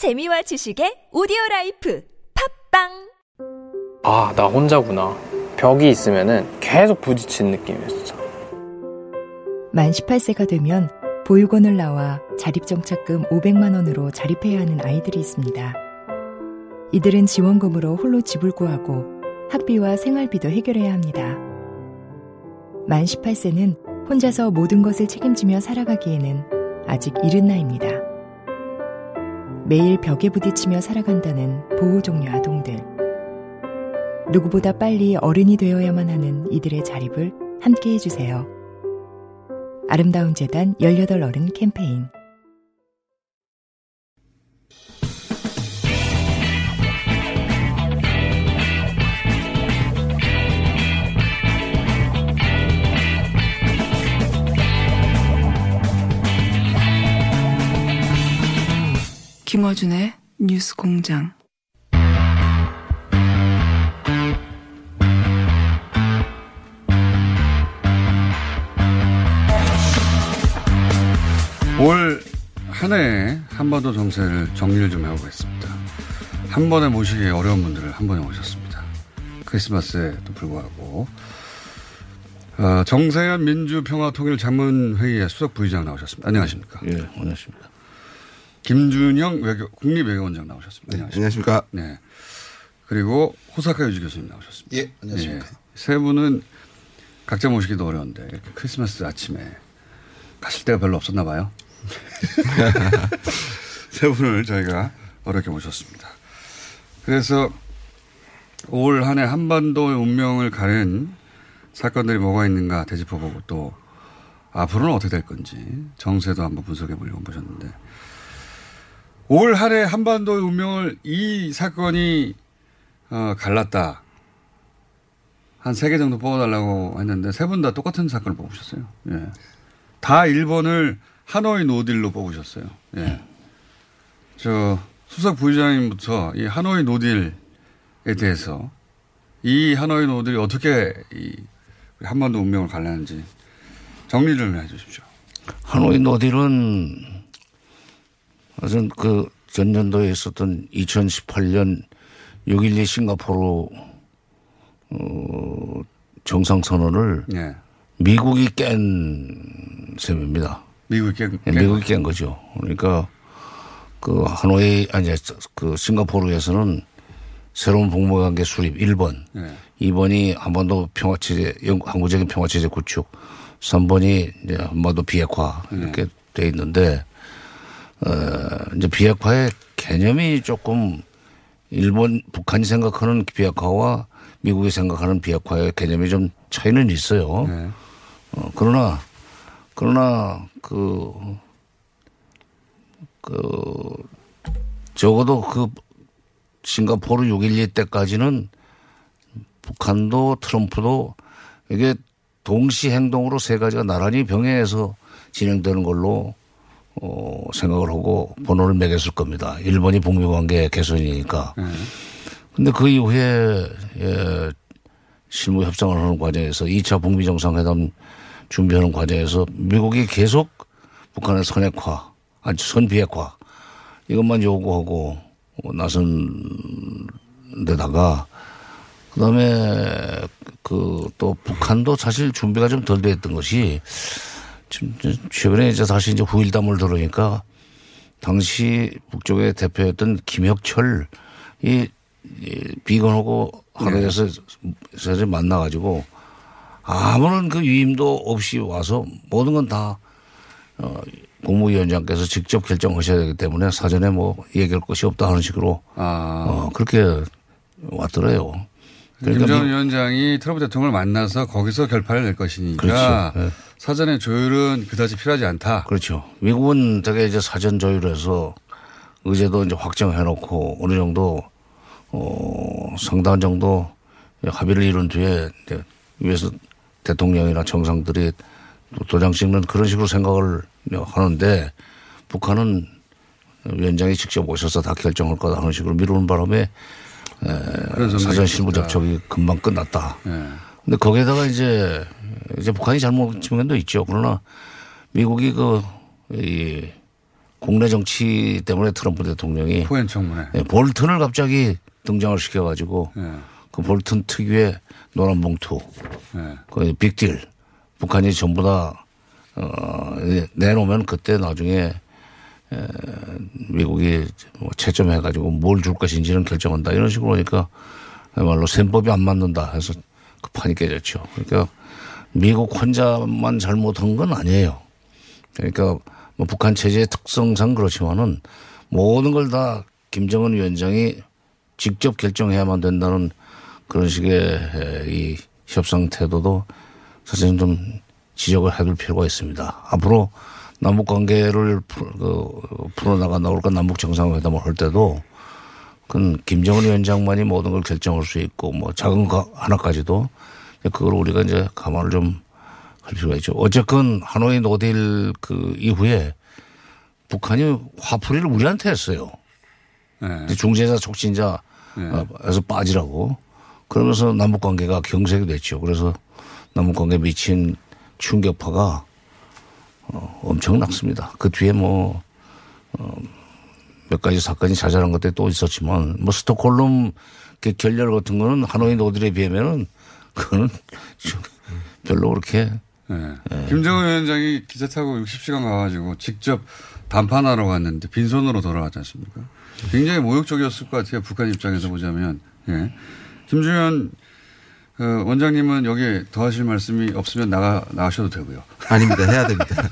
재미와 지식의 오디오 라이프 팟빵 아, 나 혼자구나. 벽이 있으면은 계속 부딪히는 느낌이었어. 만 18세가 되면 보육원을 나와 자립정착금 500만 원으로 자립해야 하는 아이들이 있습니다. 이들은 지원금으로 홀로 집을 구하고 학비와 생활비도 해결해야 합니다. 만 18세는 혼자서 모든 것을 책임지며 살아가기에는 아직 이른 나이입니다. 매일 벽에 부딪히며 살아간다는 보호종료 아동들. 누구보다 빨리 어른이 되어야만 하는 이들의 자립을 함께 해주세요. 아름다운 재단 18 어른 캠페인 김어준의 뉴스 공장. 올 한 해에 한반도 정세를 정리를 좀 해보겠습니다. 한 번에 모시기 어려운 분들을 한 번에 모셨습니다. 크리스마스에도 불구하고 어, 정세현 민주평화통일자문회의의 수석 부의장 나오셨습니다. 안녕하십니까? 예, 안녕하십니까. 김준형 외교, 국립외교원장 나오셨습니다. 네, 안녕하십니까? 네. 그리고 호사카 유지 교수님 나오셨습니다. 예, 안녕하십니까. 예. 세 분은 각자 모시기도 어려운데 이렇게 크리스마스 아침에 가실 데가 별로 없었나 봐요. 세 분을 저희가 어렵게 모셨습니다. 그래서 올 한 해 한반도의 운명을 가른 사건들이 뭐가 있는가 되짚어보고 또 앞으로는 어떻게 될 건지 정세도 한번 분석해 보려고 모셨는데 올 한해 한반도의 운명을 이 사건이 어, 갈랐다. 한 세 개 정도 뽑아달라고 했는데 세 분 다 똑같은 사건을 뽑으셨어요. 예. 다 1번을 하노이 no deal로 뽑으셨어요. 예. 저 수석 부의장님부터 이 하노이 no deal에 대해서 이 하노이 no deal이 어떻게 이 한반도 운명을 갈라는지 정리를 해 주십시오. 하노이 노딜은 우선 그 전년도에 있었던 2018년 6.12 싱가포르 어, 정상선언을 예. 미국이 깬 셈입니다. 미국이 깬, 예, 미국이 깬 거죠. 그러니까 그 하노이 아니 그 싱가포르에서는 새로운 북무관계 수립 1번, 예. 2번이 한반도 평화체제, 영- 항구적인 평화체제 구축, 3번이 이제 한반도 비핵화 이렇게 돼 있는데, 어, 이제 비핵화의 개념이 조금 일본, 북한이 생각하는 비핵화와 미국이 생각하는 비핵화의 개념이 좀 차이는 있어요. 네. 어, 그러나, 그러나 그, 그, 적어도 그 싱가포르 6.12 때까지는 북한도 트럼프도 이게 동시 행동으로 세 가지가 나란히 병행해서 진행되는 걸로 어, 생각을 하고 번호를 매겼을 겁니다. 일본이 북미 관계 개선이니까. 근데 그 이후에 예, 실무 협상을 하는 과정에서 2차 북미 정상회담 준비하는 과정에서 미국이 계속 북한의 선핵화, 아니 선비핵화 이것만 요구하고 나선 데다가 그다음에 그 또 북한도 사실 준비가 좀덜 됐던 것이 지금 최근에 이제 다시 이제 후일담을 들으니까 당시 북쪽의 대표였던 김혁철이 이 비건하고 하노이에서 네. 만나가지고 아무런 그 위임도 없이 와서 모든 건 다 어, 국무위원장께서 직접 결정하셔야 되기 때문에 사전에 뭐 얘기할 것이 없다 하는 식으로 아. 어, 그렇게 왔더래요. 그러니까 김전 미- 위원장이 트럼프 대통령을 만나서 거기서 결판을 낼 것이니까 그렇죠. 네. 사전에 조율은 그다지 필요하지 않다. 그렇죠. 미국은 되게 이제 사전 조율해서 의제도 이제 확정해놓고 어느 정도 어 상당한 정도 합의를 이룬 뒤에 이제 위에서 대통령이나 정상들이 또 도장 찍는 그런 식으로 생각을 하는데 북한은 위원장이 직접 오셔서 다 결정할 거다 하는 식으로 미루는 바람에 사전 실무. 접촉이 금방 끝났다. 예. 근데 거기에다가 이제 이제 북한이 잘못 측면도 있죠. 그러나 미국이 그, 이, 국내 정치 때문에 트럼프 대통령이 포엔 청문회. 예, 볼튼을 갑자기 등장을 시켜가지고 예. 그 볼튼 특유의 노란 봉투, 예. 그 빅딜, 북한이 전부 다 어, 내놓으면 그때 나중에 에, 미국이 뭐 채점해가지고 뭘 줄 것인지는 결정한다 이런 식으로 하니까 말로 셈법이 안 맞는다 해서 그 판이 깨졌죠. 그러니까 미국 혼자만 잘못한 건 아니에요. 그러니까 뭐 북한 체제의 특성상 그렇지만은 모든 걸 다 김정은 위원장이 직접 결정해야만 된다는 그런 식의 이 협상 태도도 사실은 좀 지적을 해둘 필요가 있습니다. 앞으로 남북 관계를 그 풀어나간다고 그럴까 남북 정상회담을 할 때도 그건 김정은 위원장만이 모든 걸 결정할 수 있고 뭐 작은 거 하나까지도 그걸 우리가 이제 감안을 좀 할 필요가 있죠. 어쨌건 하노이 노딜 그 이후에 북한이 화풀이를 우리한테 했어요. 예. 중재자 촉진자에서 네. 빠지라고 그러면서 남북 관계가 경색이 됐죠. 그래서 남북 관계에 미친 충격파가 어, 엄청났습니다. 그 뒤에 뭐, 어, 몇 가지 사건이 자잘한 것들이 또 있었지만 뭐 스톡홀름 그 결렬 같은 거는 하노이 노딜에 비하면은 그거는 좀 별로 그렇게 예. 김정은 위원장이 기차 타고 60시간 가가지고 직접 담판하러 갔는데 빈손으로 돌아왔지 않습니까? 굉장히 모욕적이었을 것 같아요. 북한 입장에서 보자면. 예. 김주현 그 원장님은 여기에 더 하실 말씀이 없으면 나가, 나가셔도 되고요. 아닙니다. 해야 됩니다.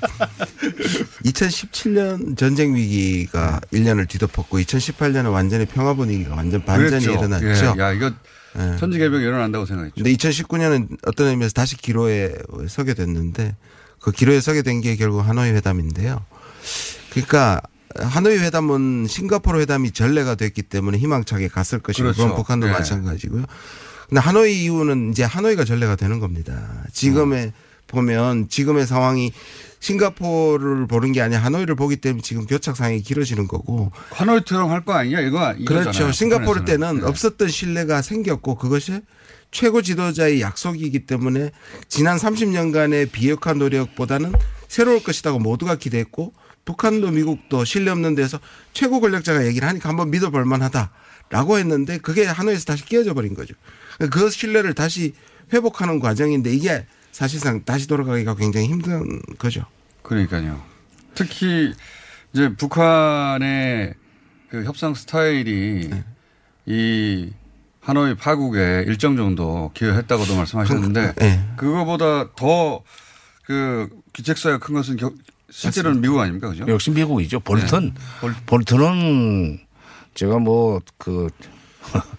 2017년 전쟁 위기가 1년을 뒤덮었고 2018년은 완전히 평화 분위기가 완전 반전이 그랬죠. 일어났죠. 예. 야, 이거 천지 개벽이 일어난다고 생각했죠. 근데 2019년은 어떤 의미에서 다시 기로에 서게 됐는데 그 기로에 서게 된 게 결국 하노이 회담인데요. 그러니까 하노이 회담은 싱가포르 회담이 전례가 됐기 때문에 희망차게 갔을 것이고 그렇죠. 그건 북한도 네. 마찬가지고요. 근데 하노이 이후는 이제 하노이가 전례가 되는 겁니다. 지금의 보면 지금의 상황이 싱가포르를 보는 게 아니라 하노이를 보기 때문에 지금 교착 상황이 길어지는 거고 하노이처럼 할 거 아니냐? 이거 이거잖아요. 그렇죠. 싱가포르 북한에서는. 때는 네. 없었던 신뢰가 생겼고 그것이 최고 지도자의 약속이기 때문에 지난 30년간의 비핵화 노력보다는 새로울 것이라고 모두가 기대했고 북한도 미국도 신뢰 없는 데서 최고 권력자가 얘기를 하니까 한번 믿어볼 만하다라고 했는데 그게 하노이에서 다시 깨어져 버린 거죠. 그 신뢰를 다시 회복하는 과정인데 이게 사실상 다시 돌아가기가 굉장히 힘든 거죠. 그러니까요. 특히 이제 북한의 그 협상 스타일이 네. 이 하노이 파국에 일정 정도 기여했다고도 말씀하셨는데 네. 그거보다 더 그 기책사가 큰 것은 겨- 실제로는 미국 아닙니까? 그죠? 역시 미국이죠. 볼튼. 네. 볼- 볼튼은 제가 뭐그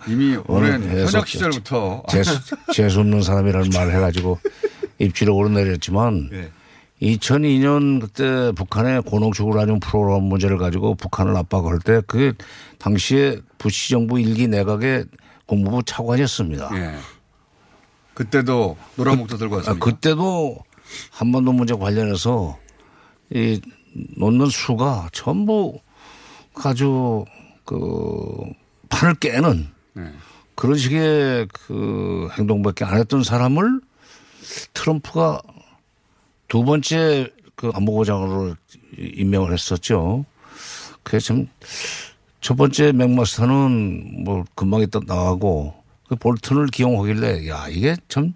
이미 오랜 현역 시절부터 재수, 재수 없는 사람이라는 말을 해가지고 입지를 오르내렸지만 예. 2002년 그때 북한의 고농축 우라늄 프로그램 문제를 가지고 북한을 압박할 때 그게 당시에 부시 정부 일기 내각의 국무부 차관이었습니다. 예. 그때도 노란목도 들고 아, 왔습니다. 그때도 한반도 문제 관련해서 이 놓는 수가 전부 아주 그 판을 깨는 네. 그런 식의 그 행동밖에 안 했던 사람을 트럼프가 두 번째 그 안보고장으로 임명을 했었죠. 그게 참 첫 번째 맥마스터는 뭐 금방 있다 나가고 그 볼튼을 기용하길래 야 이게 참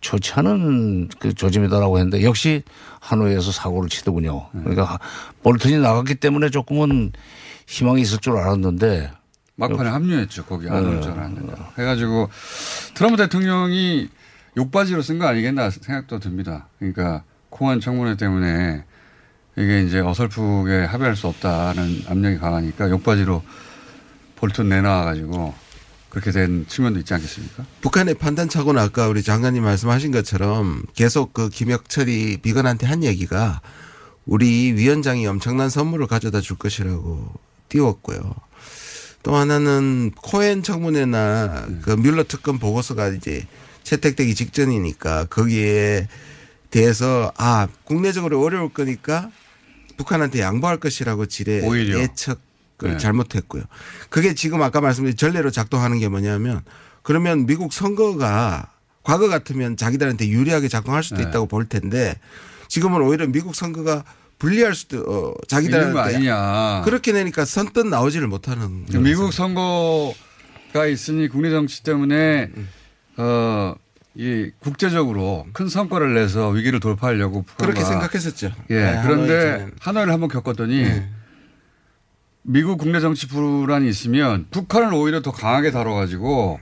좋지 않은 그 조짐이다라고 했는데 역시 하노이에서 사고를 치더군요. 그러니까 볼튼이 나갔기 때문에 조금은 희망이 있을 줄 알았는데 막판에 합류했죠. 거기 안올줄 알았는데. 해가지고 트럼프 대통령이 욕바지로 쓴 거 아니겠나 생각도 듭니다. 그러니까 공안 청문회 때문에 이게 이제 어설프게 합의할 수 없다는 압력이 강하니까 욕바지로 볼튼 내놔가지고 그렇게 된 측면도 있지 않겠습니까? 북한의 판단착오는 아까 우리 장관님 말씀하신 것처럼 계속 그 김혁철이 비건한테 한 얘기가 우리 위원장이 엄청난 선물을 가져다 줄 것이라고 띄웠고요. 또 하나는 코엔 청문회나 그 뮬러 특검 보고서가 이제 채택되기 직전이니까 거기에 대해서 아 국내적으로 어려울 거니까 북한한테 양보할 것이라고 지레. 예측을 네. 잘못했고요. 그게 지금 아까 말씀드린 전례로 작동하는 게 뭐냐면 그러면 미국 선거가 과거 같으면 자기들한테 유리하게 작동할 수도 네. 있다고 볼 텐데 지금은 오히려 미국 선거가 불리할 수도 어, 자기들한테 아니냐. 그렇게 내니까 선뜻 나오지를 못하는 미국 선거가 있으니 국내 정치 때문에 어, 이 국제적으로 큰 성과를 내서 위기를 돌파하려고 북한과 그렇게 생각했었죠. 예. 네, 그런데. 하노이를 한번 겪었더니 미국 국내 정치 불안이 있으면 북한을 오히려 더 강하게 다뤄가지고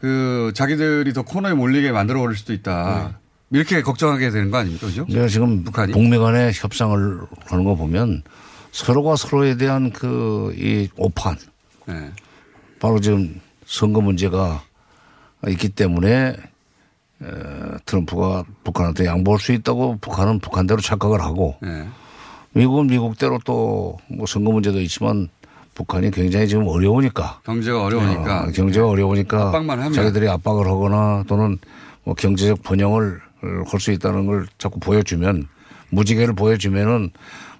그 자기들이 더 코너에 몰리게 만들어 버릴 수도 있다. 이렇게 걱정하게 되는 거 아닙니까? 그죠? 제가 지금 북한이? 북미 간의 협상을 하는 거 보면 서로가 서로에 대한 그 이 오판 네. 바로 지금 선거 문제가 있기 때문에 에, 트럼프가 북한한테 양보할 수 있다고 북한은 북한대로 착각을 하고 네. 미국은 미국대로 또뭐 선거 문제도 있지만 북한이 굉장히 지금 어려우니까 경제가 어려우니까. 어, 경제가 어려우니까 압박만 하면. 자기들이 압박을 하거나 또는 뭐 경제적 번영을 할 수 있다는 걸 자꾸 보여주면 무지개를 보여주면은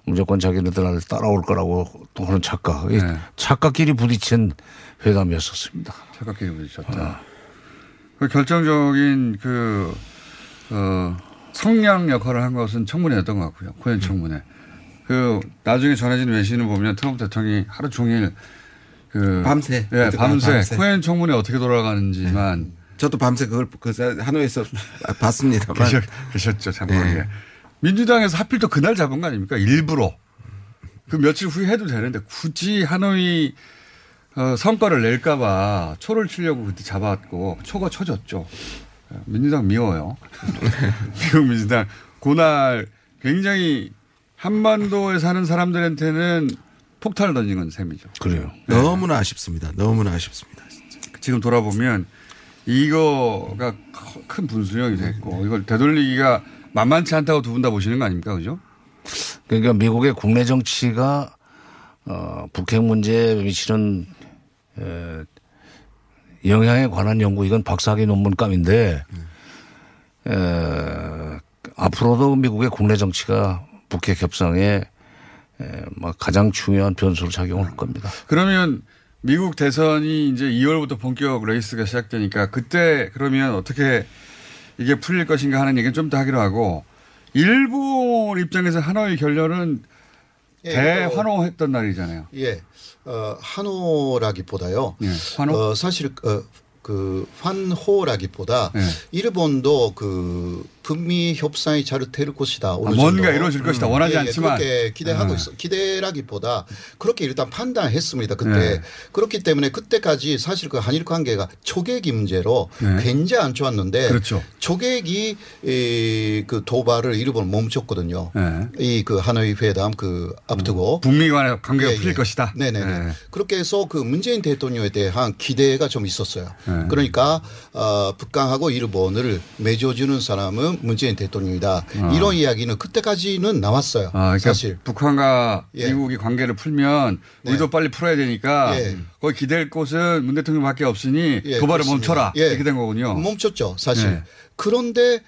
무조건 자기네들 따라올 거라고 또 하는 착각. 이 네. 착각끼리 부딪힌 회담이었었습니다. 착각해 부딪혔다. 그 결정적인 그, 어, 성량 역할을 한 것은 청문회였던 것 같고요. 코엔 청문회. 그, 나중에 전해진 외신을 보면 트럼프 대통령이 하루 종일 그. 밤새. 예, 밤새. 밤새. 코엔 청문회 어떻게 돌아가는지만 저도 밤새 그걸 그 하노이에서 봤습니다만 계셨, 계셨죠. 잠깐만요. 민주당에서 하필 또 그날 잡은 거 아닙니까? 일부러. 그 며칠 후에 해도 되는데 굳이 하노이 어, 성과를 낼까봐 초를 치려고 그때 잡았고 초가 쳐졌죠. 민주당 미워요. 미국 민주당 그날 굉장히 한반도에 사는 사람들한테는 폭탄을 던진 건 셈이죠. 그래요. 너무나 아쉽습니다. 너무나 아쉽습니다. 지금 돌아보면 이거가 커- 큰 분수령이 됐고 이걸 되돌리기가 만만치 않다고 두 분 다 보시는 거 아닙니까? 그죠? 그러니까 미국의 국내 정치가 어, 북핵 문제에 미치는 에, 영향에 관한 연구 이건 박사학위 논문감인데 에, 앞으로도 미국의 국내 정치가 북핵 협상에 에, 뭐 가장 중요한 변수로 작용할 겁니다. 그러면 미국 대선이 이제 2월부터 본격 레이스가 시작되니까 그때 그러면 어떻게 이게 풀릴 것인가 하는 얘기는 좀 더 하기로 하고 일본 입장에서 하노이 결렬은 예, 대환호했던 날이잖아요. 예, 어, 환호라기보다요. 예, 환호? 어, 사실 어, 그 환호라기보다 예. 일본도 그 북미 협상이 잘될 것이다. 아, 뭔가. 이루어질 것이다. 원하지 예, 예, 않지만. 그렇게 기대하고 예. 있어. 기대라기보다 그렇게 일단 판단했습니다. 그때 네. 그렇기 때문에 그때까지 사실 그 한일 관계가 초계기 문제로 네. 굉장히 안 좋았는데 그렇죠. 초계기 이, 그 도발을 일본 멈췄거든요. 네. 이그 하노이 회담 그 앞두고 북미 간의 관계가 예, 풀릴 예. 것이다. 네네네. 네. 그렇게 해서 그 문재인 대통령에 대한 기대가 좀 있었어요. 네. 그러니까 어, 북한하고 일본을 맺어주는 사람은 문재인 대통령이다. 이런 이야기는 그때까지는 나왔어요. 아, 그러니까 사실. 북한과 예. 미국이 관계를 풀면 네. 우리도 빨리 풀어야 되니까 예. 거기 기댈 곳은 문 대통령밖에 없으니 예, 도발을 그렇습니다. 멈춰라 예. 이렇게 된 거군요. 멈췄죠, 사실. 네. 그런데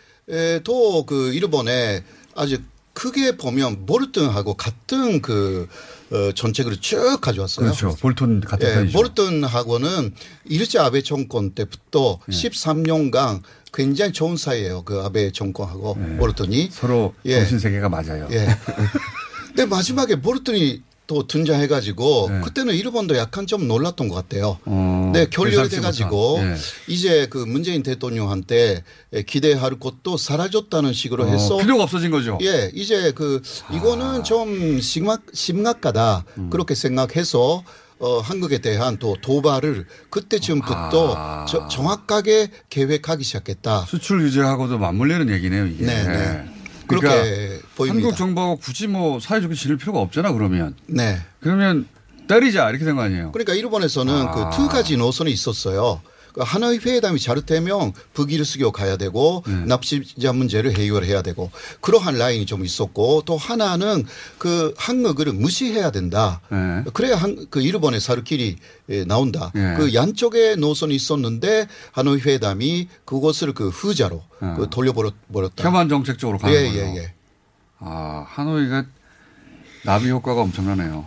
또 그 일본에 아주 크게 보면 보르튼하고 같은 그 어, 정책을 쭉 가져왔어요. 그렇죠. 볼톤 같은 예, 편이죠. 보르튼하고는 일제 아베 정권 때부터 네. 13년간 굉장히 좋은 사이예요. 그 아베 정권하고 네. 보르튼이. 서로 예. 정신 세계가 맞아요. 예. 근데 마지막에 보르튼이 또 등장해가지고 네. 그때는 일본도 약간 좀 놀랐던 것 같아요. 어, 네, 결렬이 예상치 돼가지고 못한. 예. 이제 그 문재인 대통령한테 기대할 것도 사라졌다는 식으로 해서 어, 필요가 없어진 거죠. 예, 이제 그 이거는 좀 심각 심각하다 음. 그렇게 생각해서 어 한국에 대한 또 도발을 그때쯤부터 아. 저- 정확하게 계획하기 시작했다. 수출 규제하고도 맞물리는 얘기네요, 이게. 네, 네. 그러니까 그렇게 보입니다. 한국 정부하고 굳이 뭐 사이좋게 지낼 필요가 없잖아, 그러면. 네. 그러면 때리자 이렇게 된 거 아니에요. 그러니까 일본에서는 아. 그두 가지 노선이 있었어요. 그 하나의 회담이 잘 되면 북일 수교 가야 되고 네. 납치자 문제를 해결해야 되고 그러한 라인이 좀 있었고 또 하나는 그 한국을 무시해야 된다. 네. 그래야 한, 그 일본의 살 길이 예, 나온다. 네. 그 양쪽의 노선이 있었는데 하노이 회담이 그것을 그 후자로 네. 그 돌려버렸다. 혐한 정책 쪽으로 가는 예, 거예요. 예, 예. 아, 하노이가 나비 효과가 엄청나네요.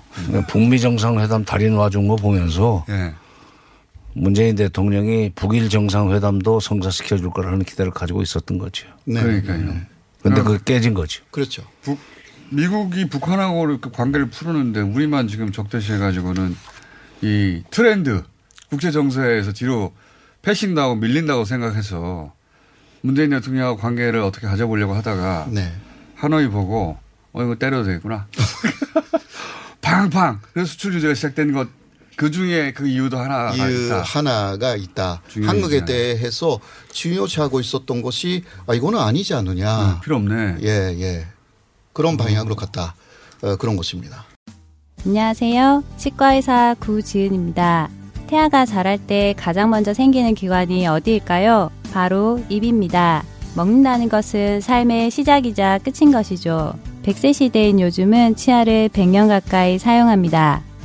북미 정상회담 달인 와준 거 보면서 예. 문재인 대통령이 북일 정상회담도 성사시켜 줄 거라는 기대를 가지고 있었던 거죠. 네. 그러니까요. 근데 그게 깨진 거죠. 그렇죠. 미국이 북한하고 이렇게 관계를 풀었는데 우리만 지금 적대시해 가지고는 이 트렌드 국제 정세에서 뒤로 패싱당하고 밀린다고 생각해서 문재인 대통령하고 관계를 어떻게 가져보려고 하다가 네. 하노이 보고 어 이거 때려도 되겠구나. 팡팡. 그래서 수출 규제가 시작된 것 그 중에 그 이유도 하나가 이유 있다. 하나가 있다. 한국에. 대해서 중요시하고 있었던 것이 아 이거는 아니지 않느냐. 음, 필요 없네. 예, 예. 그런 방향으로 갔다. 어, 그런 것입니다. 안녕하세요. 치과의사 구지은입니다. 태아가 자랄 때 가장 먼저 생기는 기관이 어디일까요? 바로 입입니다. 먹는다는 것은 삶의 시작이자 끝인 것이죠. 100세 시대인 요즘은 치아를 100년 가까이 사용합니다.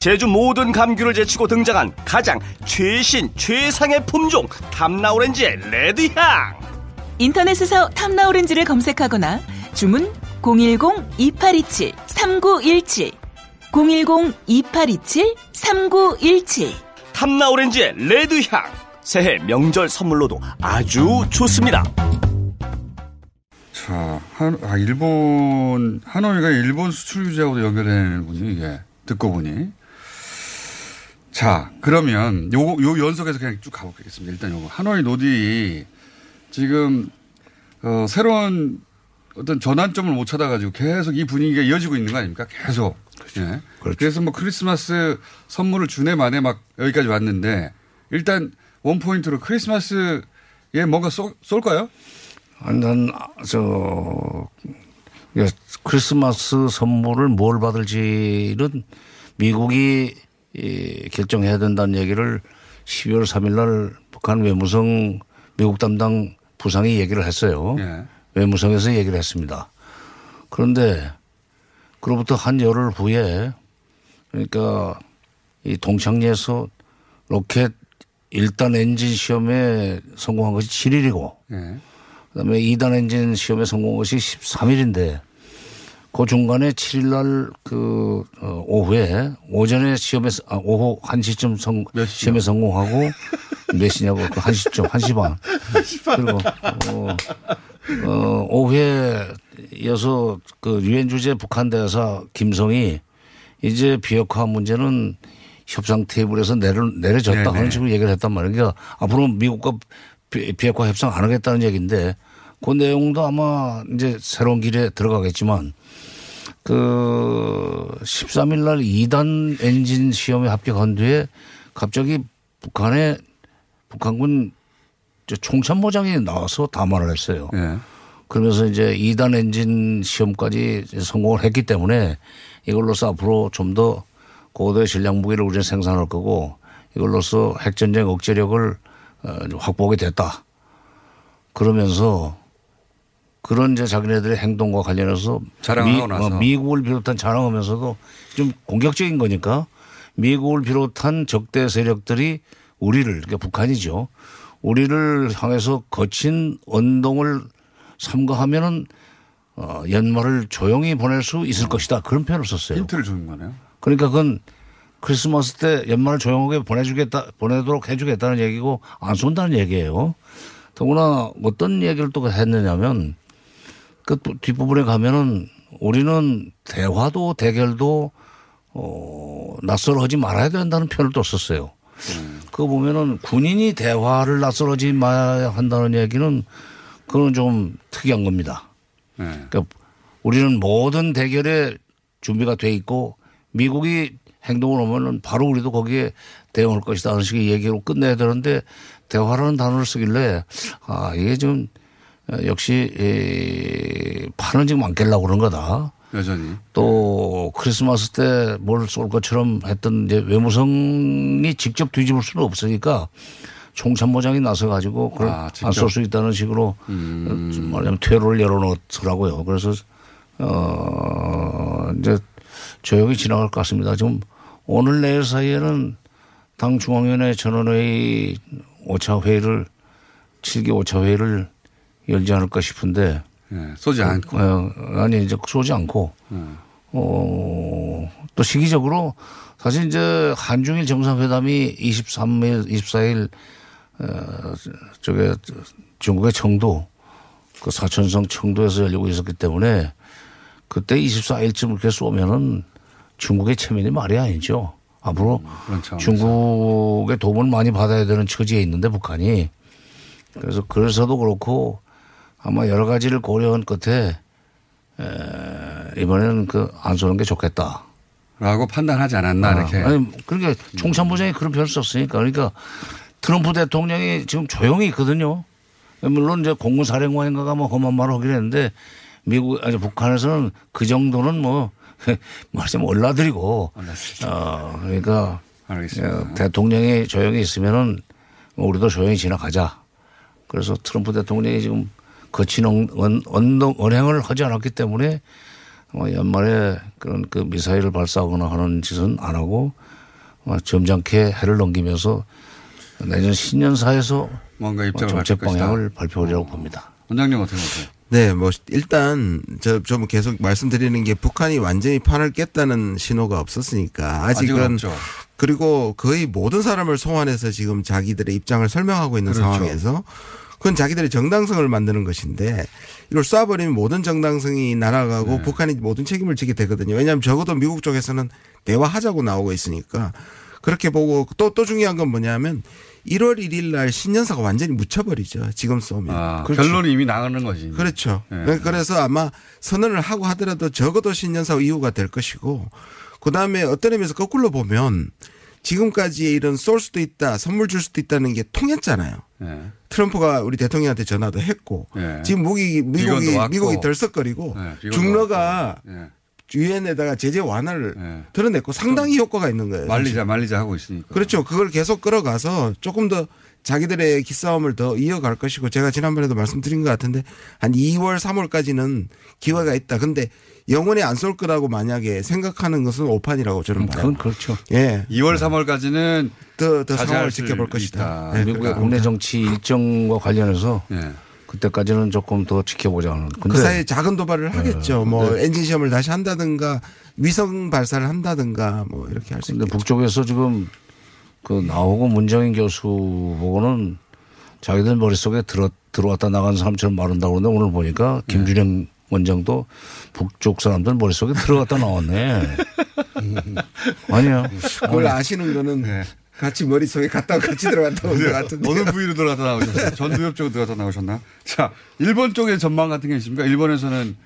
제주 모든 감귤을 제치고 등장한 가장 최신 최상의 품종 탐나오렌지의 레드향. 인터넷에서 탐나오렌지를 검색하거나 주문 010-2827-3917 010-2827-3917 탐나오렌지의 레드향. 새해 명절 선물로도 아주 좋습니다. 자, 한, 아, 일본, 하노이가 일본 수출 규제하고도 연결되는군요, 이게. 듣고 보니. 자, 그러면 요, 요 연속해서 그냥 쭉 가보겠습니다. 일단 요거. 하노이 노디 지금, 어, 새로운 어떤 전환점을 못 찾아가지고 계속 이 분위기가 이어지고 있는 거 아닙니까? 계속. 예. 그렇죠. 그래서 뭐 크리스마스 선물을 주네 만에 막 여기까지 왔는데 일단 원포인트로 크리스마스에 뭔가 쏠, 쏠까요? 아니, 난, 저, 예, 크리스마스 선물을 뭘 받을지는 미국이 이, 결정해야 된다는 얘기를 12월 3일 날 북한 외무성 미국 담당 부상이 얘기를 했어요. 예. 외무성에서 얘기를 했습니다. 그런데 그로부터 한 열흘 후에 그러니까 이 동창리에서 로켓 1단 엔진 시험에 성공한 것이 7일이고 예. 그다음에 2단 엔진 시험에 성공한 것이 13일인데 그 중간에 7일 날그 어, 오후에 오전에 시험에 서- 아, 오후 1시쯤 성? 시험에 성공하고 몇 시냐고 그 1시쯤 1시 반. 그리고 어, 어, 오후에 이어서 그 유엔 주재 북한 대사 김성이 이제 비핵화 문제는 협상 테이블에서 내려, 내려졌다 네네. 하는 식으로 얘기를 했단 말이에요. 그러니까 앞으로 미국과 비- 비핵화 협상 안 하겠다는 얘기인데 그 내용도 아마 이제 새로운 길에 들어가겠지만 그 13일 날 2단 엔진 시험에 합격한 뒤에 갑자기 북한의 북한군 저 총참모장이 나와서 담화를 했어요. 예. 그러면서 이제 2단 엔진 시험까지 성공을 했기 때문에 이걸로서 앞으로 좀 더 고도의 전략 무기를 우리는 생산할 거고 이걸로서 핵전쟁 억제력을 어, 확보하게 됐다. 그러면서 그런 이제 자기네들의 행동과 관련해서 미. 어, 미국을 비롯한 자랑하면서도 좀 공격적인 거니까 미국을 비롯한 적대 세력들이 우리를 그러니까 북한이죠. 우리를 향해서 거친 언동을 삼가하면은 어, 연말을 조용히 보낼 수 있을 것이다. 그런 표현을 썼어요. 힌트를 주는 거네요. 그러니까 그건 크리스마스 때 연말을 조용하게 보내주겠다, 보내도록 해주겠다는 얘기고 안 쏜다는 얘기예요. 더구나 어떤 얘기를 또 했느냐면 그 뒷부분에 가면은 우리는 대화도 대결도 어, 낯설어하지 말아야 된다는 표현을 또 썼어요. 그거 보면은 군인이 대화를 낯설어지 말아야 한다는 얘기는 그건 좀 특이한 겁니다. 네. 그러니까 우리는 모든 대결에 준비가 돼 있고 미국이 행동을 하면은 바로 우리도 거기에 대응할 것이다 하는 식의 얘기로 끝내야 되는데 대화라는 단어를 쓰길래 아 이게 좀 어, 역시 이 판은 지금 안 깰라고 그런 거다. 여전히. 또 크리스마스 때 뭘 쏠 것처럼 했던 이제 외무성이 직접 뒤집을 수는 없으니까 총참모장이 나서 가지고 그걸 아, 직접. 안쏠 수 있다는 식으로 음. 좀 말하자면 퇴로를 열어놓더라고요. 그래서 어, 이제 조용히 지나갈 것 같습니다. 좀 오늘 내일 사이에는 당 중앙위원회 전원회의 5차 회의를 7기 5차 회의를 열지 않을까 싶은데 예, 쏘지 않고. 어, 아니 이제 쏘지 않고 음. 어, 또 시기적으로 사실 이제 한중일 정상회담이 23일, 24일 어, 저게 중국의 청도 그 사천성 청도에서 열리고 있었기 때문에 그때 24일쯤 그렇게 쏘면은 중국의 체면이 말이 아니죠. 앞으로 차원에서. 중국의 도움을 많이 받아야 되는 처지에 있는데 북한이 그래서 그래서도 그렇고 아마 여러 가지를 고려한 끝에 에, 이번에는 그안 쏘는 게 좋겠다. 라고 판단하지 않았나 이렇게. 아, 아니, 그러니까 총참부장이 그런 표현을 썼으니까 그러니까 트럼프 대통령이 지금 조용히 있거든요. 물론 이제 공군사령관인가가 뭐 험한 말을 하긴 했는데 미국 아니 북한에서는 그 정도는 뭐 말하자면 올라드리고 어 그러니까 알겠습니다. 어, 대통령이 조용히 있으면은 우리도 조용히 지나가자. 그래서 트럼프 대통령이 지금 거친 언, 언, 언, 언행을 하지 않았기 때문에 어, 연말에 그런 그 미사일을 발사하거나 하는 짓은 안 하고 어, 점잖게 해를 넘기면서 내년 신년사에서 뭔가 어, 입장을 정책 밝힐 것이다. 방향을 발표하려고 봅니다. 원장님 어떻게 보세요? 네, 뭐 일단 저 좀 계속 말씀드리는 게 북한이 완전히 판을 깼다는 신호가 없었으니까 아직은 아직은 없죠. 그리고 거의 모든 사람을 소환해서 지금 자기들의 입장을 설명하고 있는 그렇죠. 상황에서 그건 자기들의 정당성을 만드는 것인데 이걸 쏴버리면 모든 정당성이 날아가고 네. 북한이 모든 책임을 지게 되거든요. 왜냐하면 적어도 미국 쪽에서는 대화하자고 나오고 있으니까 그렇게 보고 또또 중요한 건 뭐냐면 1월 1일 날 신년사가 완전히 묻혀버리죠. 지금 쏘면. 아, 그렇죠. 결론이 이미 나가는 거지. 그렇죠. 네. 그래서 아마 선언을 하고 하더라도 적어도 신년사 이후가 될 것이고 그 다음에 어떤 의미에서 거꾸로 보면 지금까지의 이런 쏠 수도 있다, 선물 줄 수도 있다는 게 통했잖아요. 예. 트럼프가 우리 대통령한테 전화도 했고 예. 지금 미국이 미국이. 미국이 덜썩거리고 예, 비건도 중러가. 예. 유엔에다가 제재 완화를 예. 드러냈고 상당히 효과가 있는 거예요. 말리자 말리자 하고 있으니까. 그렇죠. 그걸 계속 끌어가서 조금 더 자기들의 기싸움을 더 이어갈 것이고 제가 지난번에도 말씀드린 것 같은데 한 2월, 3월까지는 기회가 있다. 근데 영원히 안 쏠 거라고 만약에 생각하는 것은 오판이라고 저는 봐요. 그건 그렇죠. 예. 2월 3월까지는 더, 더 자제할 상황을 수 지켜볼. 것이다. 예, 미국의 그렇게 국내. 정치 일정과 관련해서 예. 그때까지는 조금 더 지켜보자 하는. 그 근데 사이에 작은 도발을 하겠죠. 뭐 엔진 시험을 다시 한다든가 위성 발사를 한다든가 뭐 이렇게 할 수 있겠죠. 북쪽에서 지금 그 나오고 문정인 교수 보고는 자기들 머릿속에 들어, 들어왔다 나간 사람처럼 말한다고 그러는데 오늘 보니까 김준영 원장도 북쪽 사람들 머릿속에 들어갔다 나왔네. 아니야. 그걸 아시는 거는 네. 같이 머릿속에 갔다 같이 들어갔다 온것 같은데. 어느 부위로 들어갔다 나오셨어요? 전두엽 쪽으로 들어갔다 나오셨나? 자, 일본 쪽에 전망 같은 게 있습니까? 일본에서는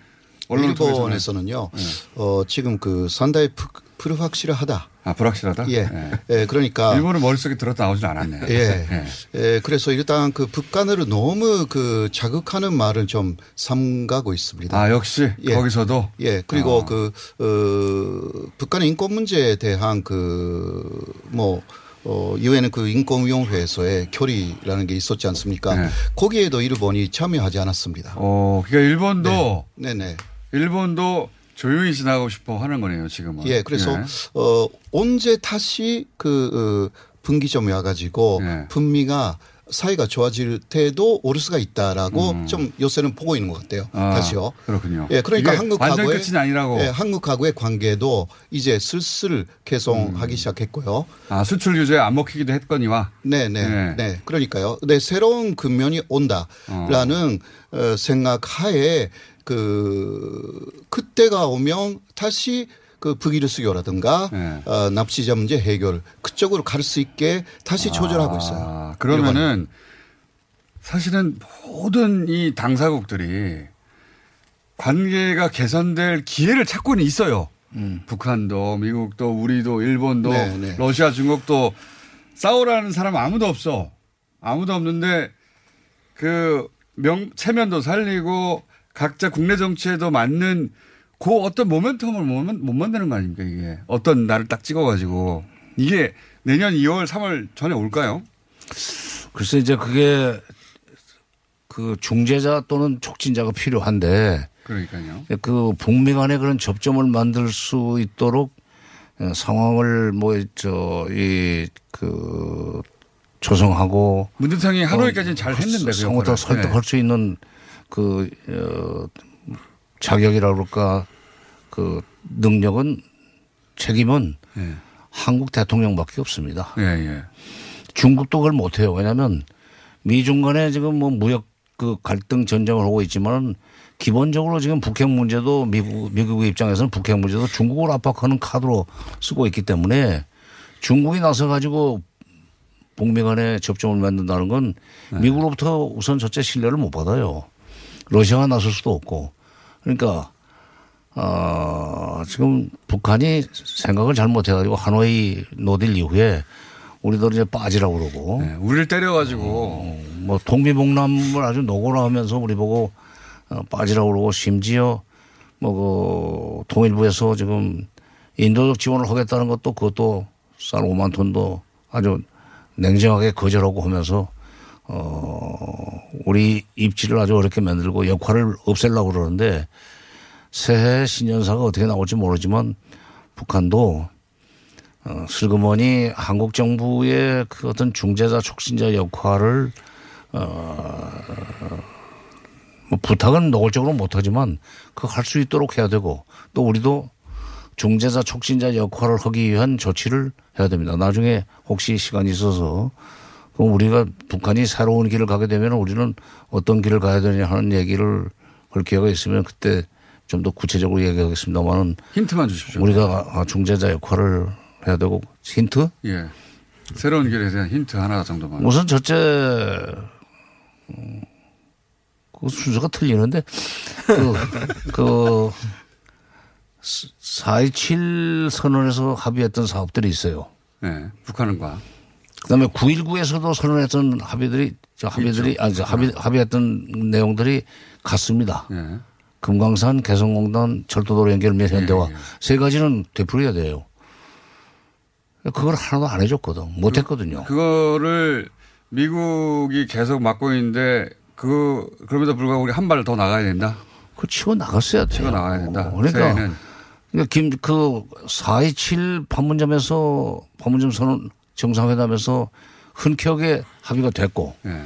언론을 통해서는 일본에서는 어, 지금 그 산다이 프- 프르확실하다. 아 불확실하다. 예. 예, 그러니까 일본은 머릿속에 들었다 나오진 않았네. 예. 예, 그래서 일단 그 북한을 너무 그 자극하는 말을 좀 삼가고 있습니다. 아 역시 예. 거기서도 예, 그리고 아. 그, 어, 북한의 인권 문제에 대한 그, 뭐, 어, 유엔의 그 인권위원회에서의 결의라는 게 있었지 않습니까? 네. 거기에도 일본이 참여하지 않았습니다. 어, 그러니까 일본도 네 네. 일본도 조용히 지나가고 싶어 하는 거네요 지금은. 예, 그래서 예. 어 언제 다시 그 어, 분기점에 와가지고 예. 분미가 사이가 좋아질 때도 오를 수가 있다라고 좀 요새는 보고 있는 것 같아요. 음. 아, 다시요. 그렇군요. 예, 그러니까 한국하고의. 예, 한국하고의 관계도 이제 슬슬 음. 개성하기 시작했고요. 아 수출 규제 안 먹히기도 했거니와. 네, 네, 네. 네. 그러니까요. 네, 새로운 국면이 온다라는 어. 생각하에 그 그때가 오면 다시 그 북이르 수교라든가 네. 어, 납치자 문제 해결 그쪽으로 갈 수 있게 다시 조절하고 있어요. 아, 그러면은 사실은 모든 이 당사국들이 관계가 개선될 기회를 찾고는 있어요. 북한도 미국도 우리도 일본도 네, 네. 러시아 중국도 싸우라는 사람 아무도 없어. 아무도 없는데 그 명, 체면도 살리고 각자 국내 정치에도 맞는 그 어떤 모멘텀을 못, 만- 못 만드는 거 아닙니까 이게. 어떤 날을 딱 찍어가지고 이게 내년 2월 3월 전에 올까요? 글쎄 이제 그게 그 중재자 또는 촉진자가 필요한데 그러니까요. 그 북미 간의 그런 접점을 만들 수 있도록 어, 상황을 뭐 뭐저 이 그 조성하고 문대통령이 하노이까지는 잘 했는데 그 상호 다 역할을. 설득할 수 있는 그 어, 자격이라 그럴까 그 능력은 책임은 예. 한국 대통령밖에 없습니다. 예, 예. 중국도 그걸 못해요. 왜냐하면 미중 간에 지금 뭐 무역 그 갈등 전쟁을 하고 있지만 기본적으로 지금 북핵 문제도 미국, 미국의 입장에서는 북핵 문제도 중국을 압박하는 카드로 쓰고 있기 때문에 중국이 나서 가지고 북미 간에 접점을 만든다는 건 미국으로부터 우선 첫째 신뢰를 못 받아요. 러시아가 나설 수도 없고. 그러니까 어, 지금 북한이 생각을 잘못해가지고 하노이 no deal 이후에 우리도 이제 빠지라고 그러고. 네, 우리를 때려가지고. 어, 뭐 통미봉남을 아주 노골화 하면서 우리 보고 어, 빠지라고 그러고 심지어 뭐 그 통일부에서 지금 인도적 지원을 하겠다는 것도 그것도 쌀 5만 톤도 아주 냉정하게 거절하고 하면서 어 우리 입지를 아주 어렵게 만들고 역할을 없애려고 그러는데 새해 신년사가 어떻게 나올지 모르지만 북한도 어, 슬그머니 한국 정부의 그 어떤 중재자 촉진자 역할을 어, 뭐 부탁은 노골적으로 못하지만 그 할 수 있도록 해야 되고 또 우리도 중재자 촉진자 역할을 하기 위한 조치를 해야 됩니다. 나중에 혹시 시간이 있어서 그럼 우리가 북한이 새로운 길을 가게 되면 우리는 어떤 길을 가야 되냐 하는 얘기를 할 기회가 있으면 그때 좀 더 구체적으로 얘기하겠습니다만은 힌트만 주십시오. 우리가 중재자 역할을 해야 되고 힌트? 예. 새로운 길에 대한 힌트 하나 정도만. 우선 첫째 음, 그 순서가 틀리는데 그, 그 4.27 선언에서 합의했던 사업들이 있어요. 예. 북한과. 그다음에 9.19에서도 선언했던 합의들이 저 합의들이 아니 저 합의 합의했던 내용들이 같습니다. 예. 금강산 개성공단 철도도로 연결 및 현대화 예, 예. 세 가지는 되풀이해야 돼요. 그걸 하나도 안 해줬거든. 못했거든요. 그거를 미국이 계속 막고 있는데 그 그럼에도 불구하고 우리 한 발 더 나가야 된다. 그 치고 나갔어야 돼요. 치고 나가야 된다. 그러니까. 그러니까 김, 그, 4.27 판문점에서, 판문점 선언 정상회담에서 흔쾌하게 합의가 됐고 예.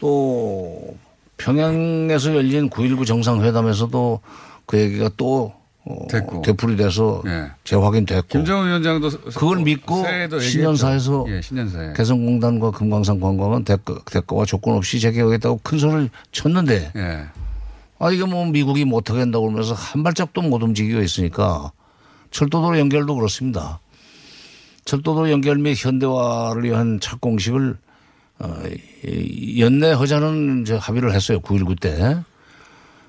또 평양에서 열린 9.19 정상회담에서도 그 얘기가 또 어, 됐고. 되풀이 돼서 예. 재확인됐고 김정은 위원장도 그걸 믿고 신년사에서. 예, 신년사에. 개성공단과 금강산 관광은 대가, 대가와 조건 없이 재개하겠다고 큰 소리를 쳤는데 예. 아, 이게 뭐 미국이 못하겠다고 그러면서 한 발짝도 못 움직이고 있으니까 철도도로 연결도 그렇습니다. 철도도로 연결 및 현대화를 위한 착공식을 어, 이- 연내하자는 이제 합의를 했어요. 9.19 때.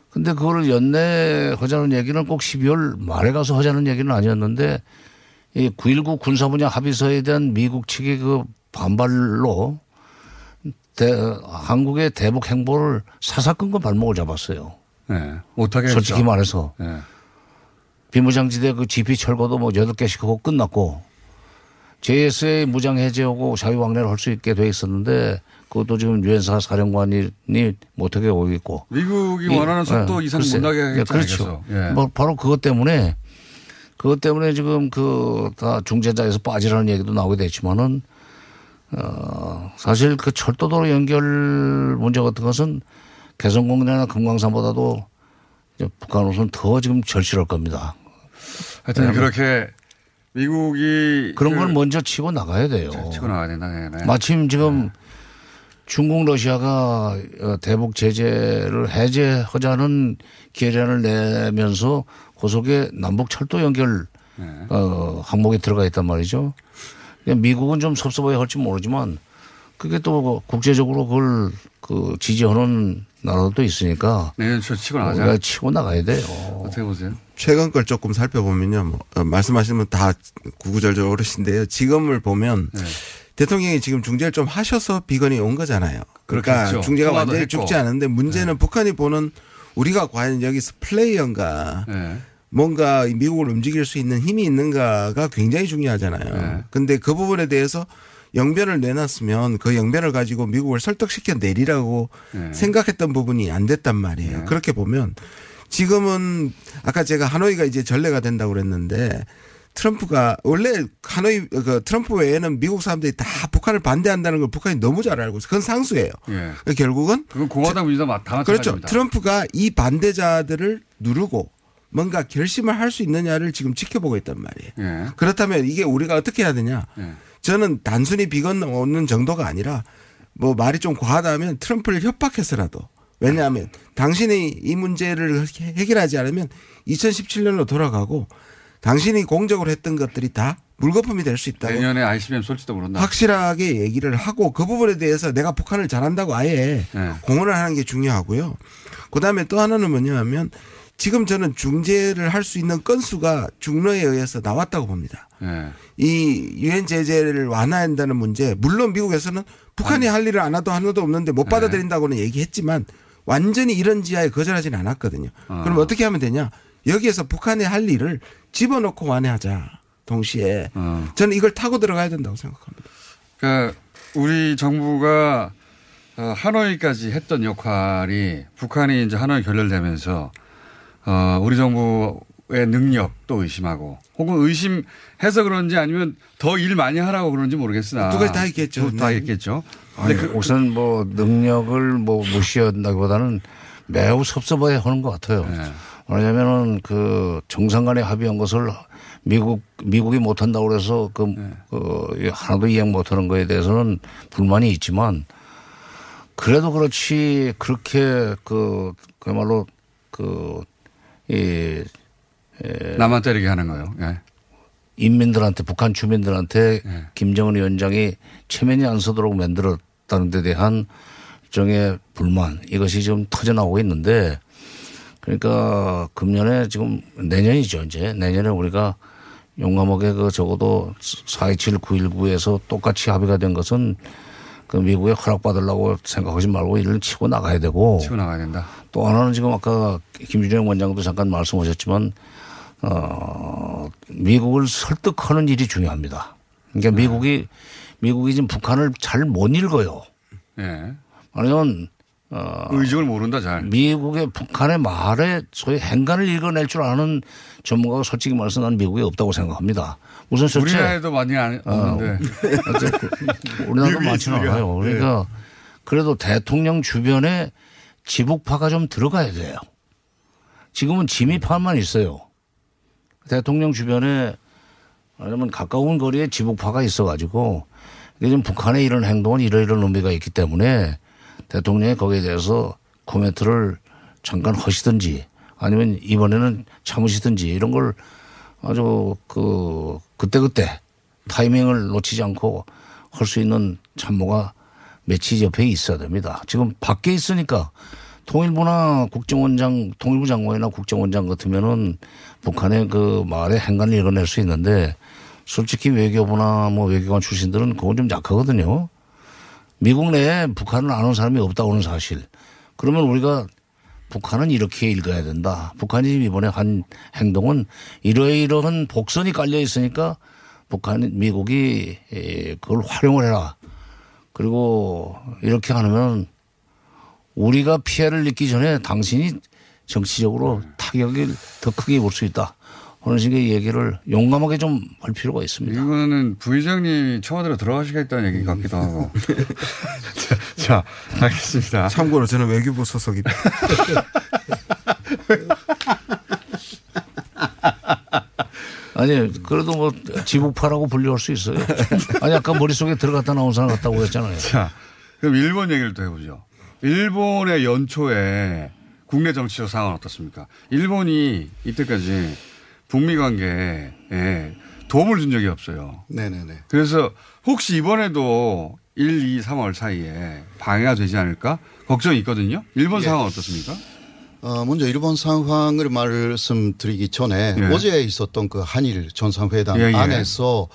근데 그거를 연내하자는 얘기는 꼭 12월 말에 가서 하자는 얘기는 아니었는데 이 9.19 군사분야 합의서에 대한 미국 측의 그 반발로 대, 한국의 대북 행보를 사사건건 발목을 잡았어요. 예. 못하게. 솔직히 말해서 예. 비무장지대 그 GP 철거도 뭐 여덟 개씩 하고 끝났고 JSA 무장 해제하고 자유왕래를 할 수 있게 돼 있었는데 그것도 지금 유엔사 사령관이 못하게 오고 있고 미국이 이- 원하는 속도 예, 이상. 못 나게 예, 하겠지 그렇죠. 예. 뭐 바로 그것 때문에 그것 때문에 지금 그 다 중재자에서 빠지라는 얘기도 나오게 됐지만은 어 사실 그 철도도로 연결 문제 같은 것은 개성공단이나 금강산보다도 북한으로서는 더 지금 절실할 겁니다. 하여튼 그렇게 미국이 그런 걸 그- 먼저 치고 나가야 돼요. 치고 나가야 된다. 네, 네. 마침 지금 중국 러시아가 어, 대북 제재를 해제하자는 계란을 내면서 그 속에 남북 철도 연결 네. 어, 항목이 들어가 있단 말이죠. 미국은 좀 섭섭해 할지 모르지만 그게 또 국제적으로 그걸 그 지지하는 나라도 있으니까 내년 초 치고 나가자. 우리가 치고 나가야 돼요. 어떻게 보세요? 최근 걸 조금 살펴보면요. 뭐, 어, 말씀하시면 다 구구절절 어르신데요. 지금을 보면 네. 대통령이 지금 중재를 좀 하셔서 비건이 온 거잖아요. 그러니까 그렇겠죠. 중재가 완전히 했고. 죽지 않은데 문제는 북한이 보는 우리가 과연 여기서 플레이어인가 네. 뭔가 이 미국을 움직일 수 있는 힘이 있는가가 굉장히 중요하잖아요. 네. 근데 그 부분에 대해서 영변을 내놨으면 그 영변을 가지고 미국을 설득시켜 내리라고 네. 생각했던 부분이 안 됐단 말이에요. 그렇게 보면 지금은 아까 제가 하노이가 이제 전례가 된다고 그랬는데 트럼프가 원래 하노이 그 트럼프 외에는 미국 사람들이 다 북한을 반대한다는 걸 북한이 너무 잘 알고 있어. 그건 상수예요. 예. 그러니까 결국은 그건 공화당 민주당 다 그렇죠. 트럼프가 이 반대자들을 누르고 뭔가 결심을 할 수 있느냐를 지금 지켜보고 있단 말이에요. 예. 그렇다면 이게 우리가 어떻게 해야 되냐? 예. 저는 단순히 비건 오는 정도가 아니라 뭐 말이 좀 과하다면 트럼프를 협박해서라도 왜냐하면 당신이 이 문제를 해결하지 않으면 2017년으로 돌아가고 당신이 공적으로 했던 것들이 다 물거품이 될 수 있다고 내년에 ICBM 쏠지도 모른다. 확실하게 얘기를 하고 그 부분에 대해서 내가 북한을 잘한다고 아예 예. 공언을 하는 게 중요하고요. 그다음에 또 하나는 뭐냐면 지금 저는 중재를 할 수 있는 건수가 중러에 의해서 나왔다고 봅니다. 예. 이 유엔 제재를 완화한다는 문제 물론 미국에서는 북한이 할 일을 안 하도 하나도 없는데 못 받아들인다고는 얘기했지만 완전히 이런 지하에 거절하지는 않았거든요. 아. 그럼 어떻게 하면 되냐? 여기에서 북한이 할 일을 집어넣고 완화하자. 동시에 어. 저는 이걸 타고 들어가야 된다고 생각합니다. 그러니까 우리 정부가 어, 하노이까지 했던 역할이 북한이 이제 하노이 결렬되면서 어, 우리 정부의 능력도 의심하고 혹은 의심해서 그런지 아니면 더 일 많이 하라고 그런지 모르겠으나 두 가지 다 있겠죠. 두- 다 네. 있겠죠. 근데 그, 우선 뭐 능력을 뭐 무시한다기보다는 매우 섭섭해 하는 것 같아요. 네. 왜냐면은 그 정상 간에 합의한 것을 미국, 미국이 못 한다고 그래서 그, 네. 어, 하나도 이행 못 하는 거에 대해서는 불만이 있지만 그래도 그렇지 그렇게 그, 그야말로 그, 이 나만 때리게 하는 거예요. 예. 인민들한테 북한 주민들한테 네. 김정은 위원장이 체면이 안 서도록 만들었다는 데 대한 일종의 불만 이것이 지금 터져 나오고 있는데 그러니까 금년에 지금 내년이죠 이제 내년에 우리가 용감하게 그 적어도 427, 919에서 똑같이 합의가 된 것은 그 미국에 허락받으려고 생각하지 말고 일을 치고 나가야 되고 치고 나가야 된다. 또 하나는 지금 아까 김준영 원장도 잠깐 말씀하셨지만 어 미국을 설득하는 일이 중요합니다. 그러니까 미국이 미국이 지금 북한을 잘 못 읽어요. 예. 아니면 어 의중을 모른다 잘. 미국의 북한의 말에 소위 행간을 읽어낼 줄 아는 전문가가 솔직히 말해서 난 미국에 없다고 생각합니다. 우선 첫째 우리나라에도 많이 안 없는데. 어쨌든 우리나라도 많지는. 않아요. 그러니까 그래도 대통령 주변에 지북파가 좀 들어가야 돼요. 지금은 지미파만 있어요. 대통령 주변에 왜냐면 가까운 거리에 지북파가 있어가지고 이게 지금 북한의 이런 행동은 이러이런 의미가 있기 때문에 대통령이 거기에 대해서 코멘트를 잠깐 하시든지 아니면 이번에는 참으시든지 이런 걸 아주 그 그때그때 타이밍을 놓치지 않고 할 수 있는 참모가 며칠 옆에 있어야 됩니다. 지금 밖에 있으니까 통일부나 국정원장, 통일부 장관이나 국정원장 같으면은 북한의 그 말에 행간을 이뤄낼 수 있는데 솔직히 외교부나 뭐 외교관 출신들은 그건 좀 약하거든요. 미국 내에 북한을 아는 사람이 없다고 하는 사실. 그러면 우리가 북한은 이렇게 읽어야 된다. 북한이 이번에 한 행동은 이러이러한 복선이 깔려 있으니까 북한, 미국이 에, 그걸 활용을 해라. 그리고 이렇게 하면 우리가 피해를 입기 전에 당신이 정치적으로 타격을 더 크게 입을 수 있다. 하는 식의 얘기를 용감하게 좀 할 필요가 있습니다. 이거는 부의장님이 청와대로 들어가시겠다는 얘기 같기도 하고. 자, 자, 알겠습니다. 참고로 저는 외교부 소속입니다. 아니 그래도 뭐 지북파라고 분류할 수 있어요. 아니 아까 머릿속에 들어갔다 나온 사람 같다고 했잖아요. 자, 그럼 일본 얘기를 또 해보죠. 일본의 연초에 국내 정치적 상황은 어떻습니까? 일본이 이때까지 북미 관계에 도움을 준 적이 없어요. 네네네. 그래서 혹시 이번에도 1, 2, 3월 사이에 방해가 되지 않을까 걱정이 있거든요. 일본 예. 상황은 어떻습니까? 어, 먼저 일본 상황을 말씀드리기 전에 예. 어제 있었던 그 한일 정상회담 예, 예. 안에서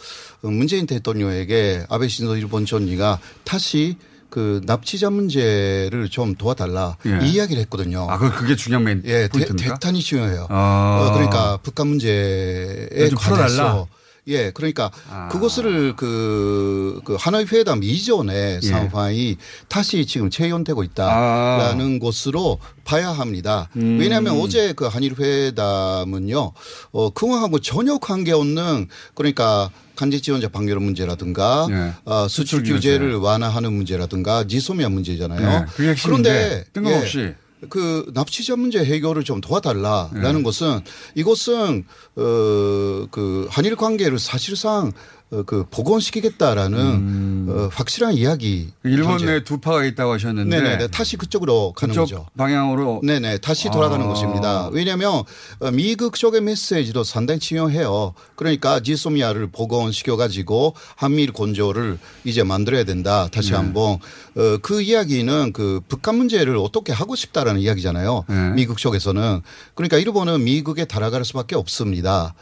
어, 문재인 대통령에게 아베 신조 일본 총리가 다시 그 납치자 문제를 좀 도와달라 예. 이 이야기를 했거든요. 아, 그 그게 중요한 메인 예, 대, 포인트입니까? 대단히 중요해요. 아. 어, 그러니까 북한 문제에. 관해서 예, 그러니까 아. 그것을 그, 그 하노이 회담 이전의 예. 상황이 다시 지금 재현되고 있다라는 것으로 봐야 합니다. 아. 음. 왜냐하면 어제 그 한일 회담은요, 어, 그거하고 전혀 관계없는 그러니까 간제 지원자 방역 문제라든가 예. 어, 수출 규제를 완화하는 문제라든가 지소미아 문제잖아요. 네, 그런데 뜬금없이 예, 그 납치자 문제 해결을 좀 도와달라라는 네. 것은 이것은 어 그 한일 관계를 사실상 어, 그 복원시키겠다라는 어, 확실한 이야기. 음. 일본 현재. 내에 두 파가 있다고 하셨는데 네네 다시 그쪽으로 가는 그쪽 거죠. 방향으로 네네 다시 돌아가는 아. 것입니다. 왜냐하면 어, 미국 쪽의 메시지도 상당히 중요해요. 그러니까 지소미아를 복원시켜 가지고 한미일 건조를 이제 만들어야 된다. 다시 네. 한번 어, 그 이야기는 그 북한 문제를 어떻게 하고 싶다라는 이야기잖아요. 네. 미국 쪽에서는 그러니까 일본은 미국에 달아갈 수밖에 없습니다.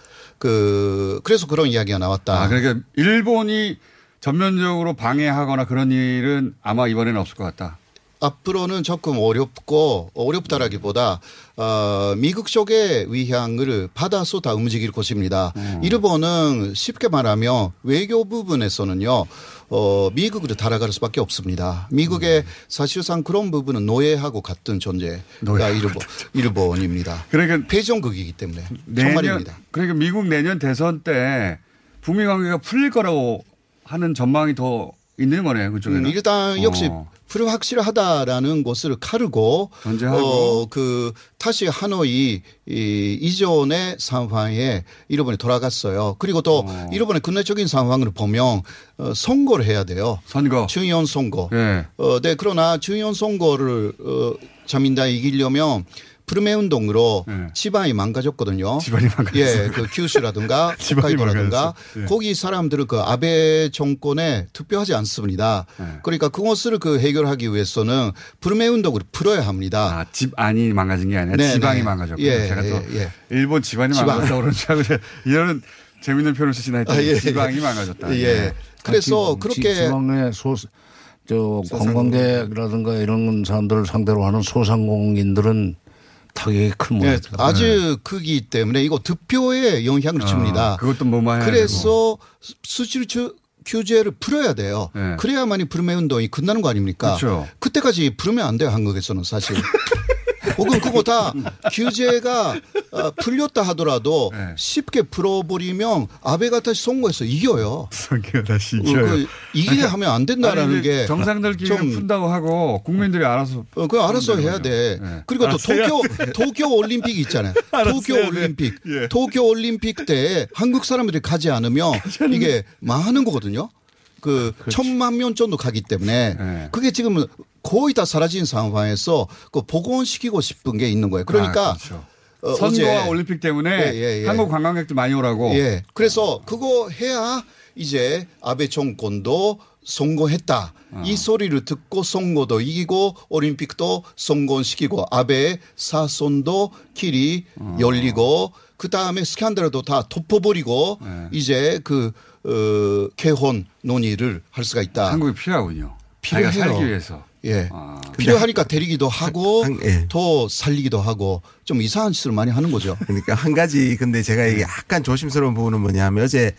그 그래서 그런 이야기가 나왔다. 아, 그러니까 일본이 전면적으로 방해하거나 그런 일은 아마 이번에는 없을 것 같다. 앞으로는 조금 어렵고 어렵다라기보다 어, 미국 쪽의 위향을 받아서 다 움직일 것입니다. 일본은 쉽게 말하면 외교 부분에서는요. 어, 미국으로 달아갈 수밖에 없습니다. 미국의 사실상 그런 부분은 노예하고 같은 존재가 노예하고 일본, 일본입니다. 그러니까 패전국이기 때문에 내년 정말입니다. 그러니까 미국 내년 대선 때 북미 관계가 풀릴 거라고 하는 전망이 더 있는 거네요. 그쪽에는. 음, 일단 역시 어. 불확실하다라는 것을 가르고. 어, 그 다시 하노이 이, 이전의 상황에 일본이 돌아갔어요. 그리고 또 어. 일본의 국내적인 상황을 보면 어, 선거를 해야 돼요. 선거. 중의원 선거. 예. 어, 네, 그러나 중의원 선거를 어, 자민당이 이기려면 불매 운동으로 예. 지방이 망가졌거든요. 집안이 망가졌어요. 예, 그 지방이 홋카이도라든가. 예. 거기 사람들은 그 아베 정권에 투표하지 않습니다. 예. 그러니까 그것을 그 해결하기 위해서는 불매 운동을 풀어야 합니다. 아, 집안이 망가진 게 아니라 네, 지방이 네. 망가졌고 예, 제가 또 예, 예. 일본 집안이 지방. 망가졌다고 그런지 알고 이런 재밌는 표현을 쓰시나 했더니 아, 예. 지방이 망가졌다. 예. 그래서 지- 그렇게 지방의 소, 저 관광객이라든가 이런 사람들을 상대로 하는 소상공인들은 타격이 큰 예, 문제다. 아주 크기 때문에 이거 득표에 영향을 줍니다. 아, 그것도 뭐만. 그래서 수출 규- 규제를 풀어야 돼요. 네. 그래야만이 불매 운동이 끝나는 거 아닙니까? 그렇죠. 그때까지 부르면 안 돼요 한국에서는 사실. 혹은 그거 다 규제가 어, 풀렸다 하더라도 네. 쉽게 풀어버리면 아베가 다시 선거에서 이겨요. 성기가 다시 어, 그 이기게 하면 안 된다라는 아니, 게 정상들끼리 좀 푼다고 하고 국민들이 알아서 어, 그거 알아서 해야 돼. 되는군요. 그리고 또 도쿄, 도쿄 올림픽 있잖아요. 도쿄. 올림픽. 예. 도쿄 올림픽 때 한국 사람들이 가지 않으면 이게 망하는 거거든요. 그 천만 명 정도 가기 때문에 예. 그게 지금 거의 다 사라진 상황에서 그 복원시키고 싶은 게 있는 거예요. 그러니까 아, 그렇죠. 어, 선거와 올림픽 때문에 예, 예, 예. 한국 관광객들 많이 오라고. 예. 그래서 그거 해야 이제 아베 정권도 성공했다. 어. 이 소리를 듣고 선거도 이기고 올림픽도 성공시키고 아베 사선도 길이 어. 열리고 그 다음에 스캔들도 다 덮어버리고 네. 이제 그, 어, 개헌 논의를 할 수가 있다. 한국이 필요하군요. 필요해요. 살기 위해서. 예. 아. 필요하니까 데리기도 하고 한- 예. 더 살리기도 하고 좀 이상한 짓을 많이 하는 거죠. 그러니까 한 가지 근데 제가 이게 약간 조심스러운 부분은 뭐냐면 어제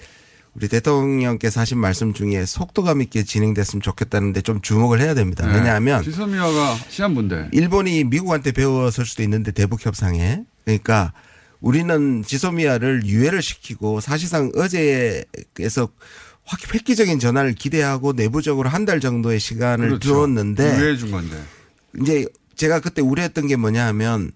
우리 대통령께서 하신 말씀 중에 속도감 있게 진행됐으면 좋겠다는데 좀 주목을 해야 됩니다. 네. 왜냐하면 지소미아가 시한부인데. 일본이 미국한테 배웠을 수도 있는데 대북 협상에 그러니까 우리는 지소미아를 유예를 시키고 사실상 어제에서 확 획기적인 전환을 기대하고 내부적으로 한 달 정도의 시간을 그렇죠. 두었는데 준 건데. 이제 제가 그때 우려했던 게 뭐냐하면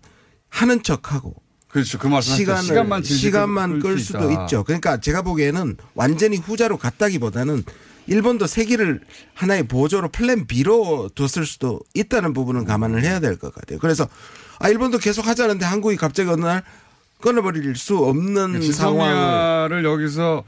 하는 척하고 그렇죠. 그 말씀 시간을 시간만 시간만 끌수 수도 있다. 있죠. 그러니까 제가 보기에는 완전히 후자로 갔다기보다는 일본도 세기를 하나의 보조로 플랜 B로 뒀을 수도 있다는 부분은 감안을 해야 될 것 같아요. 그래서 아 일본도 계속 하자는데 한국이 갑자기 어느 날 끊어버릴 수 없는 상황을 지소미아를 여기서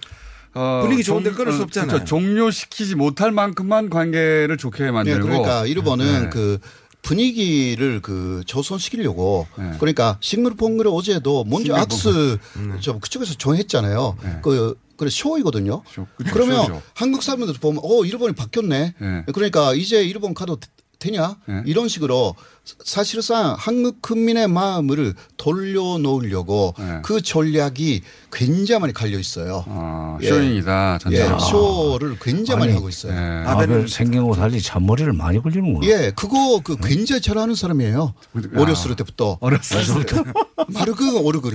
어, 분위기 좋은데 종- 끊을 수 어, 없잖아요. 그렇죠. 종료시키지 못할 만큼만 관계를 좋게 네, 만들고. 그러니까 일본은 네. 그 분위기를 그 조성시키려고 네. 그러니까 싱글퐁글을 어제도 먼저. 악스 음. 저 그쪽에서 정했잖아요. 네. 그 그래 쇼이거든요. 쇼, 그쵸, 그러면 쇼죠. 한국 사람들 보면 어 일본이 바뀌었네. 네. 그러니까 이제 일본 가도 되냐? 네. 이런 식으로 사실상 한국 국민의 마음을 돌려놓으려고 네. 그 전략이 굉장히 많이 갈려 있어요. 어, 예. 쇼잉이다. 예, 전체적으로. 쇼를 굉장히 많이 하고 있어요. 예. 아벨 생긴 거 달리 잔머리를 많이 굴리는구나. 예, 그거 그 굉장히 잘하는 사람이에요. 아. 어렸을 때부터. 어렸을 때. 마르그 얼굴.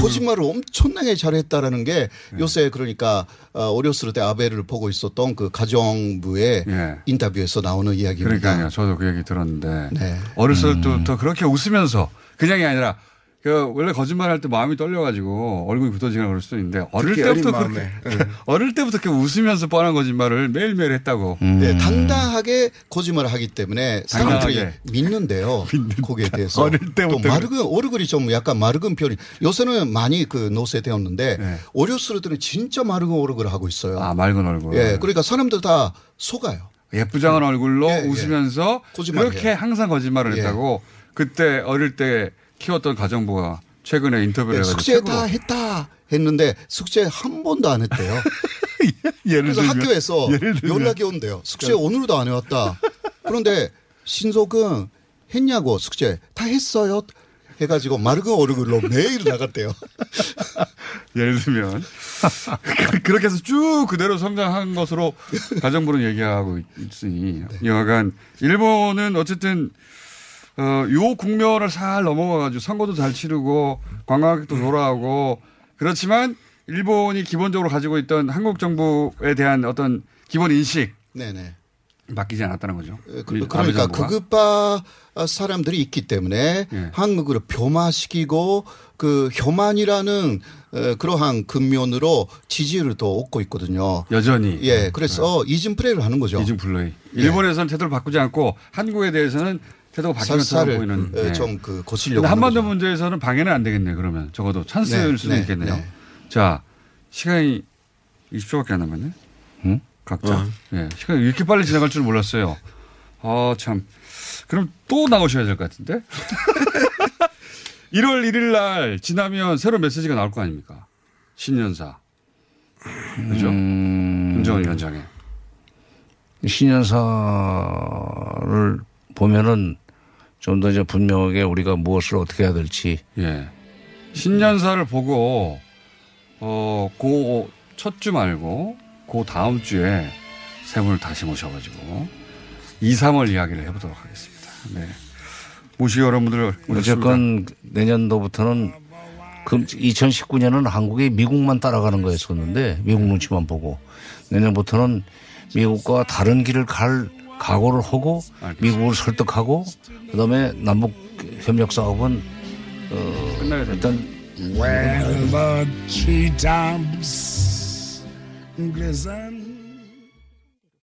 거짓말을 엄청나게 잘했다라는 게 요새 그러니까 어, 어렸을 때 아베를 보고 있었던 그 가정부의 예. 인터뷰에서 나오는 이야기입니다. 그러니까요. 저도 그 얘기 들었는데 네. 어렸을 때부터 그렇게 웃으면서 그냥이 아니라 그 원래 거짓말 할 때 마음이 떨려가지고 얼굴이 굳어지거나 그럴 수도 있는데 어릴 때부터 그렇게 어릴 때부터 그렇게 웃으면서 뻔한 거짓말을 매일매일 했다고. 네, 당당하게 거짓말을 하기 때문에 사람들이 당당하게. 믿는데요. 거기에 대해서. 어릴 때부터 또 마르근 오르글이 좀 약간 마르근 편이 요새는 많이 그 노세되었는데 네. 어렸을 때는 진짜 마르근 오르글을 하고 있어요. 아 맑은 얼굴. 예, 그러니까 사람들 다 속아요. 예쁘장한 얼굴로 예, 예. 웃으면서 그렇게 해요. 항상 거짓말을 예. 했다고 그때 어릴 때 키웠던 가정부가 최근에 인터뷰를 예, 숙제 다 했다 했는데 숙제 한 번도 안 했대요. 예를 그래서 들면 학교에서 예를 들면 그러니까 연락이 온대요. 숙제 오늘도 안 해왔다. 그런데 신속은 했냐고 숙제 다 했어요. 해가지고 마르그 오르글로 매일 나갔대요. 예를 들면 그렇게 해서 쭉 그대로 성장한 것으로 가정부는 얘기하고 있으니 네. 여하간 일본은 어쨌든 어, 요 국면을 잘 넘어가가지고 선거도 잘 치르고 관광객도 돌아오고 그렇지만 일본이 기본적으로 가지고 있던 한국 정부에 대한 어떤 기본 인식 네네. 바뀌지 않았다는 거죠. 그, 그러니까 정부가. 극우파 사람들이 있기 때문에 예. 한국을 폄하시키고 그 혐한이라는 어, 그러한 근면으로 지지를 또 얻고 있거든요. 여전히 예, 그래서 이진 플레이를 하는 거죠. 이중 플레이. 일본에서는 태도를 바꾸지 않고 한국에 대해서는 태도가 살살 보이는. 어, 예. 좀그 하는 한반도 거죠. 문제에서는 방해는 안 되겠네요. 그러면 적어도 찬스일 네, 수도 네, 있겠네요. 네. 자 시간이 20초밖에 안 남았네. 응? 각자. 예, 시간이 이렇게 빨리 지나갈 줄 몰랐어요. 아 참. 그럼 또 나오셔야 될 것 같은데. 1월 1일 날 지나면 새로운 메시지가 나올 거 아닙니까? 신년사. 그죠? 음, 김정은 위원장의. 신년사를 보면은 좀 더 이제 분명하게 우리가 무엇을 어떻게 해야 될지 예. 신년사를 보고 어, 그 첫 주 말고 그 다음 주에 세 분을 다시 모셔가지고 2, 3월 이야기를 해보도록 하겠습니다. 네. 모시 여러분들. 어쨌건 내년도부터는 그 2019년은 한국이 미국만 따라가는 거였었는데 미국 눈치만 보고. 내년부터는 미국과 다른 길을 갈 각오를 하고 미국을 설득하고 그다음에 남북 협력 사업은 어. 일단 Where the treetops glisten